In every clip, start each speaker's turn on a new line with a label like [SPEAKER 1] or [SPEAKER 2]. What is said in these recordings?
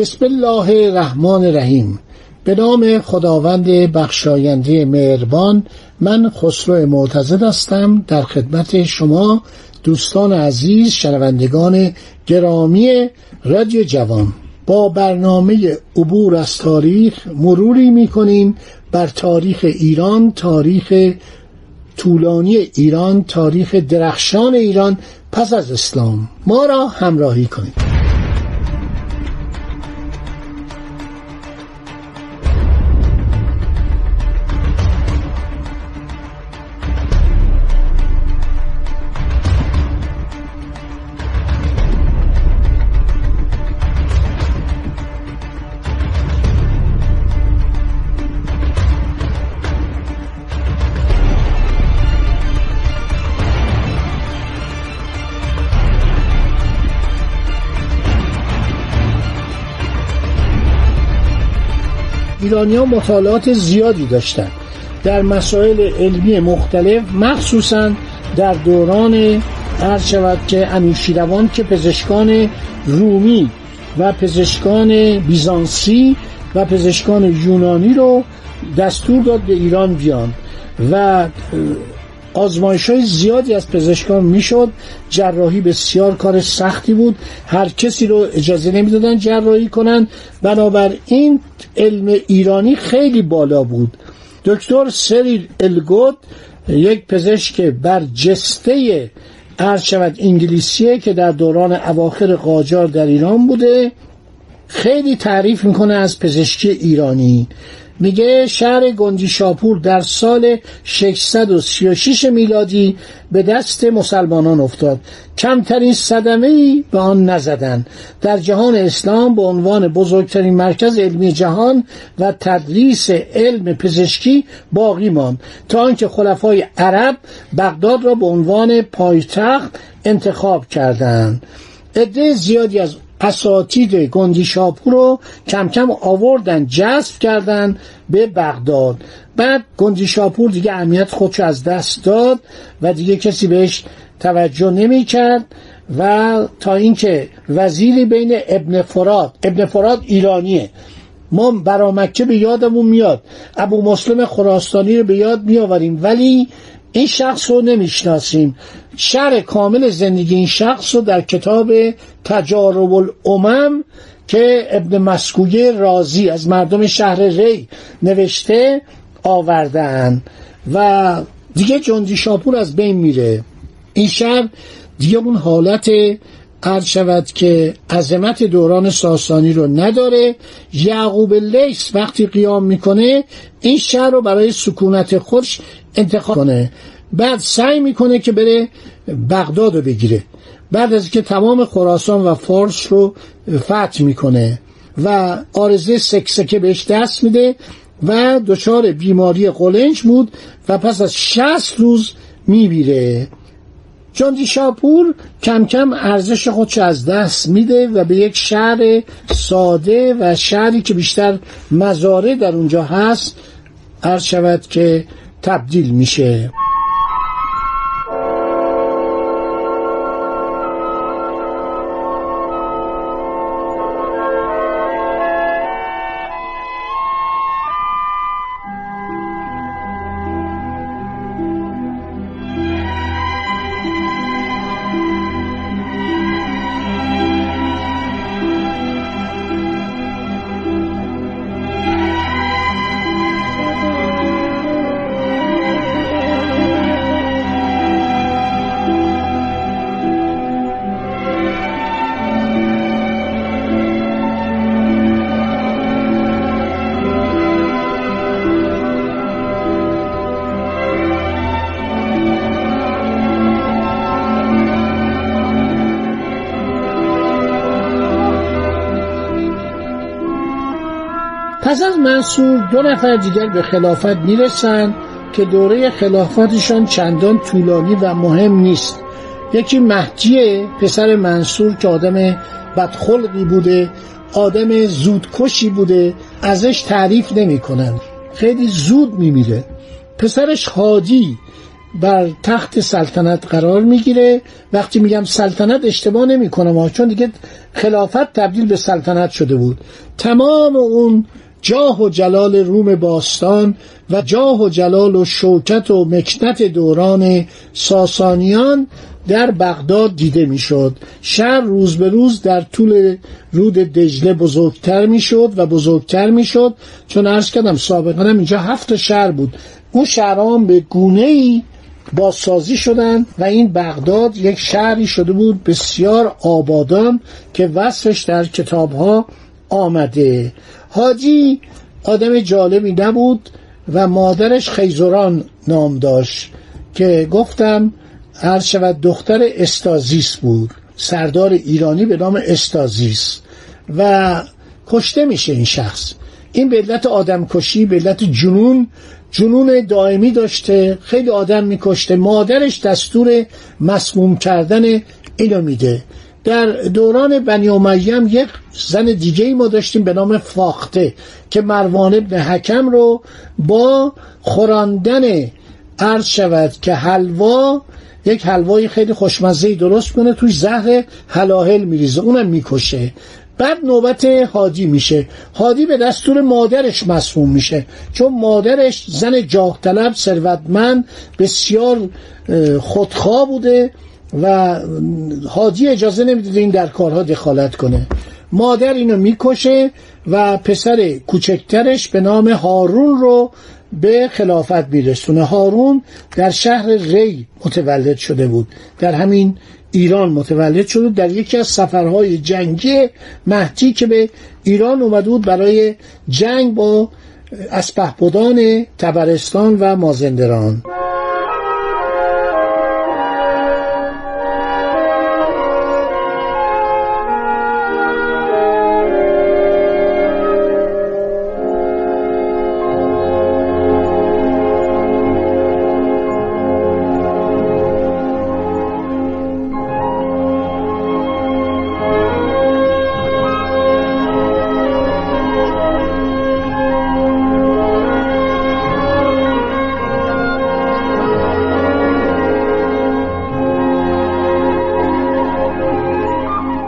[SPEAKER 1] بسم الله الرحمن الرحیم. به نام خداوند بخشاینده مهربان من خسرو معتزد هستم. در خدمت شما دوستان عزیز شنوندگان گرامی رادیو جوان. با برنامه عبور از تاریخ مروری می‌کنیم بر تاریخ ایران تاریخ طولانی ایران تاریخ درخشان ایران پس از اسلام. ما را همراهی کنید. ایرانیان مطالعات زیادی داشتند در مسائل علمی مختلف مخصوصا در دوران عرض شود که انوشیروان که پزشکان رومی و پزشکان بیزانسی و پزشکان یونانی رو دستور داد به ایران بیان و آزمایش های زیادی از پزشکان می‌شد. جراحی بسیار کار سختی بود. هر کسی رو اجازه نمی‌دادن جراحی کنند بنابراین علم ایرانی خیلی بالا بود. دکتر سریل الگود یک پزشک برجسته عرض شود انگلیسیه که در دوران اواخر قاجار در ایران بوده خیلی تعریف می‌کنه از پزشکی ایرانی. میگه شهر گنجی شاپور در سال 636 میلادی به دست مسلمانان افتاد. کمترین صدمه ای به آن نزدن. در جهان اسلام به عنوان بزرگترین مرکز علمی جهان و تدریس علم پزشکی باقی ماند. تا آنکه خلفای عرب بغداد را به عنوان پایتخت انتخاب کردند. عده زیادی از اساتید گندی شاپور رو کم کم آوردن جذب کردن به بغداد. بعد گندی شاپور دیگه اهمیت خودشو از دست داد و دیگه کسی بهش توجه نمی کرد و تا اینکه وزیری بین ابن فراد ابن فراد ایرانیه. ما برا مکه به یادمون میاد ابو مسلم خراسانی رو به یاد میآوریم. ولی این شخص رو نمی‌شناسیم. شر کامل زندگی این شخص رو در کتاب تجارب الامم که ابن مسکویه رازی از مردم شهر ری نوشته آوردن. و دیگه جندی شاپور از بین میره. این شهر دیگه اون حالت عرض شود که عظمت دوران ساسانی رو نداره. یعقوب لیس وقتی قیام می‌کنه این شهر رو برای سکونت خودش انتخاب کنه. بعد سعی می‌کنه که بره بغداد رو بگیره. بعد از که تمام خراسان و فارس رو فتح می‌کنه و آرزه سکسکه بهش دست میده و دچار بیماری قلنج بود و پس از شست روز میبیره. جاندی شاپور کم کم ارزش خودش از دست میده و به یک شهر ساده و شهری که بیشتر مزاره در اونجا هست عرض شود که تبدیل میشه. پس از منصور دو نفر دیگر به خلافت می‌رسند که دوره خلافتشان چندان طولانی و مهم نیست. یکی مهدیه پسر منصور که آدم بدخلقی بوده آدم زودکشی بوده ازش تعریف نمی‌کنن خیلی زود میمیره. پسرش حادی بر تخت سلطنت قرار می‌گیره. وقتی میگم سلطنت اشتباه نمی‌کنم چون دیگه خلافت تبدیل به سلطنت شده بود. تمام اون جاه و جلال روم باستان و جاه و جلال و شوکت و مکنت دوران ساسانیان در بغداد دیده می‌شد. شهر روز به روز در طول رود دجله بزرگتر می‌شد و بزرگتر می‌شد. چون عرض کردم سابقا اینجا هفت شهر بود. اون شهران به گونه ای بازسازی شدن و این بغداد یک شهری شده بود بسیار آبادان که وصفش در کتابها آمده. حاجی آدم جالبی نبود و مادرش خیزران نام داشت که گفتم عرض شود دختر استازیس بود سردار ایرانی به نام استازیس و کشته میشه این شخص. این به علت آدم کشی به علت جنون جنون دائمی داشته خیلی آدم میکشته. مادرش دستور مسموم کردن اینو میده. در دوران بنی امیه یک زن دیگه ای ما داشتیم به نام فاخته که مروان ابن حکم رو با خوراندن عرض شود که حلوا یک حلوای خیلی خوشمزه درست کنه توی زهر حلاهل میریزه اونم می‌کشه. بعد نوبت هادی میشه. هادی به دستور مادرش مسموم میشه. چون مادرش زن جاه طلب ثروتمند بسیار خودخواه بوده. و هادی اجازه نمیده این در کارها دخالت کنه. مادر اینو می‌کشه و پسر کوچکترش به نام هارون رو به خلافت میرسونه. هارون در شهر ری متولد شده بود. در همین ایران متولد شده در یکی از سفرهای جنگی مهدی که به ایران اومده بود برای جنگ با اسپهبدان تبرستان و مازندران.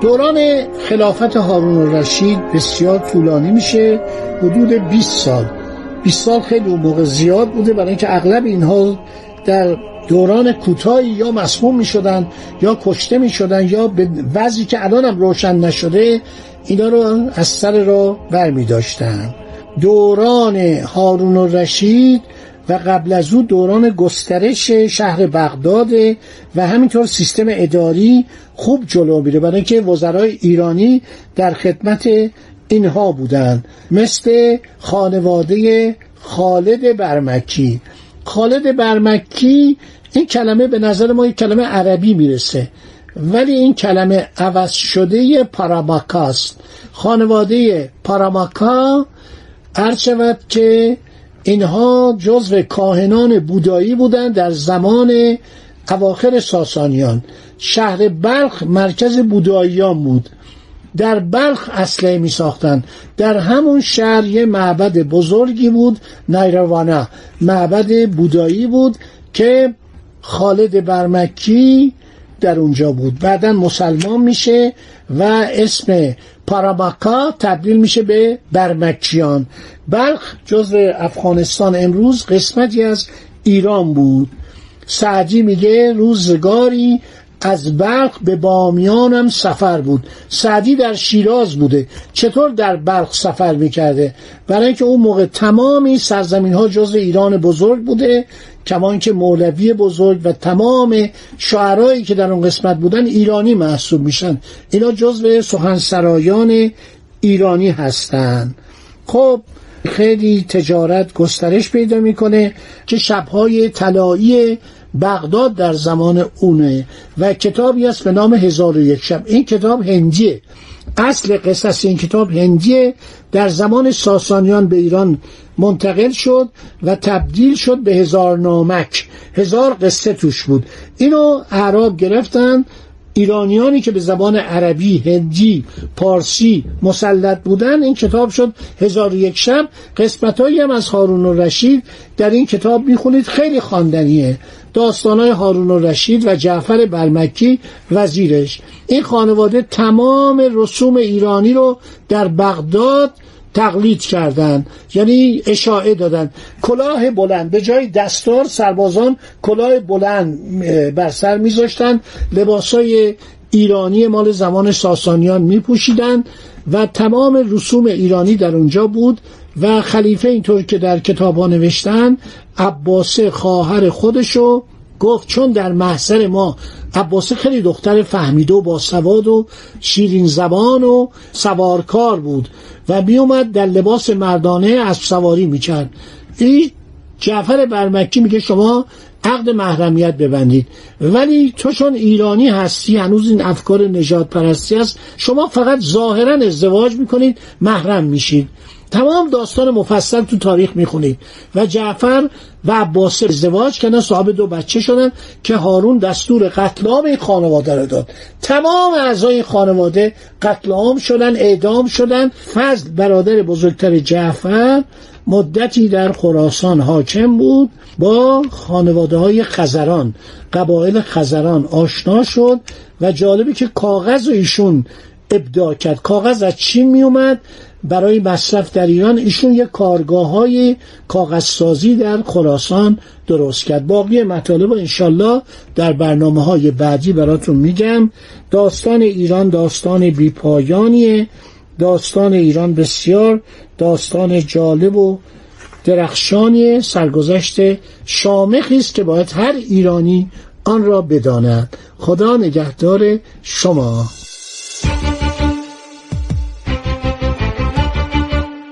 [SPEAKER 1] دوران خلافت هارون الرشید بسیار طولانی میشه حدود 20 سال 20 سال خیلی اون موقع زیاد بوده برای اینکه اغلب اینها در دوران کوتاهی یا مسموم می شدن یا کشته می شدن یا به وضعی که الان هم روشن نشده اینا رو از سر را بر می داشتن. دوران هارون الرشید و قبل از او دوران گسترش شهر بغداد و همینطور سیستم اداری خوب جلو میره برای اینکه وزرای ایرانی در خدمت اینها بودند. مثل خانواده خالد برمکی. خالد برمکی این کلمه به نظر ما یک کلمه عربی می‌رسه ولی این کلمه عوض شده پاراماکاست خانواده پاراماکا هر شود که اینها جزو کاهنان بودایی بودند در زمان اواخر ساسانیان. شهر بلخ مرکز بوداییان بود. در بلخ اصله می ساختن در همون شهر یه معبد بزرگی بود نیروانا معبد بودایی بود که خالد برمکی در اونجا بود. بعدا مسلمان میشه و اسم پاراماکا تبدیل میشه به برمکیان. بلخ جزو افغانستان امروز قسمتی از ایران بود. سعدی میگه روزگاری از بلخ به بامیانم سفر بود. سعدی در شیراز بوده. چطور در بلخ سفر می‌کرده؟ برای اینکه اون موقع تمامی سرزمین ها جز ایران بزرگ بوده. کمان که مولوی بزرگ و تمام شعرهایی که در اون قسمت بودن ایرانی محسوب میشن. اینا جزو سخنسرایان ایرانی هستند خب خیلی تجارت گسترش پیدا می‌کنه که شبهای طلایی بغداد در زمان اونه و کتابی است به نام هزار و یک شب. این کتاب هندیه. اصل قصص این کتاب هندیه در زمان ساسانیان به ایران منتقل شد و تبدیل شد به هزار نامک. هزار قصه توش بود. اینو اعراب گرفتن ایرانیانی که به زبان عربی، هندی، پارسی مسلط بودن این کتاب شد هزار یک شب. قسمتهایی هم از هارون و رشید در این کتاب می‌خونید. خیلی خواندنیه. داستانهای هارون و رشید و جعفر برمکی وزیرش. این خانواده تمام رسوم ایرانی رو در بغداد تقلید کردند یعنی اشاعه دادن. کلاه بلند به جای دستار سربازان کلاه بلند بر سر میذاشتن. لباسای ایرانی مال زمان ساسانیان میپوشیدن و تمام رسوم ایرانی در اونجا بود و خلیفه اینطور که در کتاب ها نوشتن عباسه خواهر خودشو گفت چون در محضر ما عباسه خیلی دختر فهمیده و باسواد و شیرین زبان و سوارکار بود و میومد در لباس مردانه از سواری می‌کرد. این جعفر برمکی میگه شما عقد محرمیت ببندید. ولی تو چون ایرانی هستی هنوز این افکار نجات پرستی است شما فقط ظاهرا ازدواج می‌کنید محرم میشید. تمام داستان مفصل تو تاریخ می‌خونید. و جعفر و عباس ازدواج کردن صاحب دو بچه شدن که هارون دستور قتل عام این خانواده رو داد. تمام اعضای خانواده قتل عام شدن اعدام شدن. فضل برادر بزرگتر جعفر مدتی در خراسان حاکم بود با خانواده های خزران قبایل خزران آشنا شد و جالبی که کاغذ ایشون ابداع کرد. کاغذ از چین می اومد برای مصرف در ایران. ایشون یک کارگاه های کاغذسازی در خراسان درست کرد. باقی مطالب انشالله در برنامه های بعدی براتون میگم. داستان ایران داستان بیپایانیه. داستان ایران بسیار داستان جالب و درخشانی سرگذشت شامخی است که باید هر ایرانی آن را بداند. خدا نگهدار شما.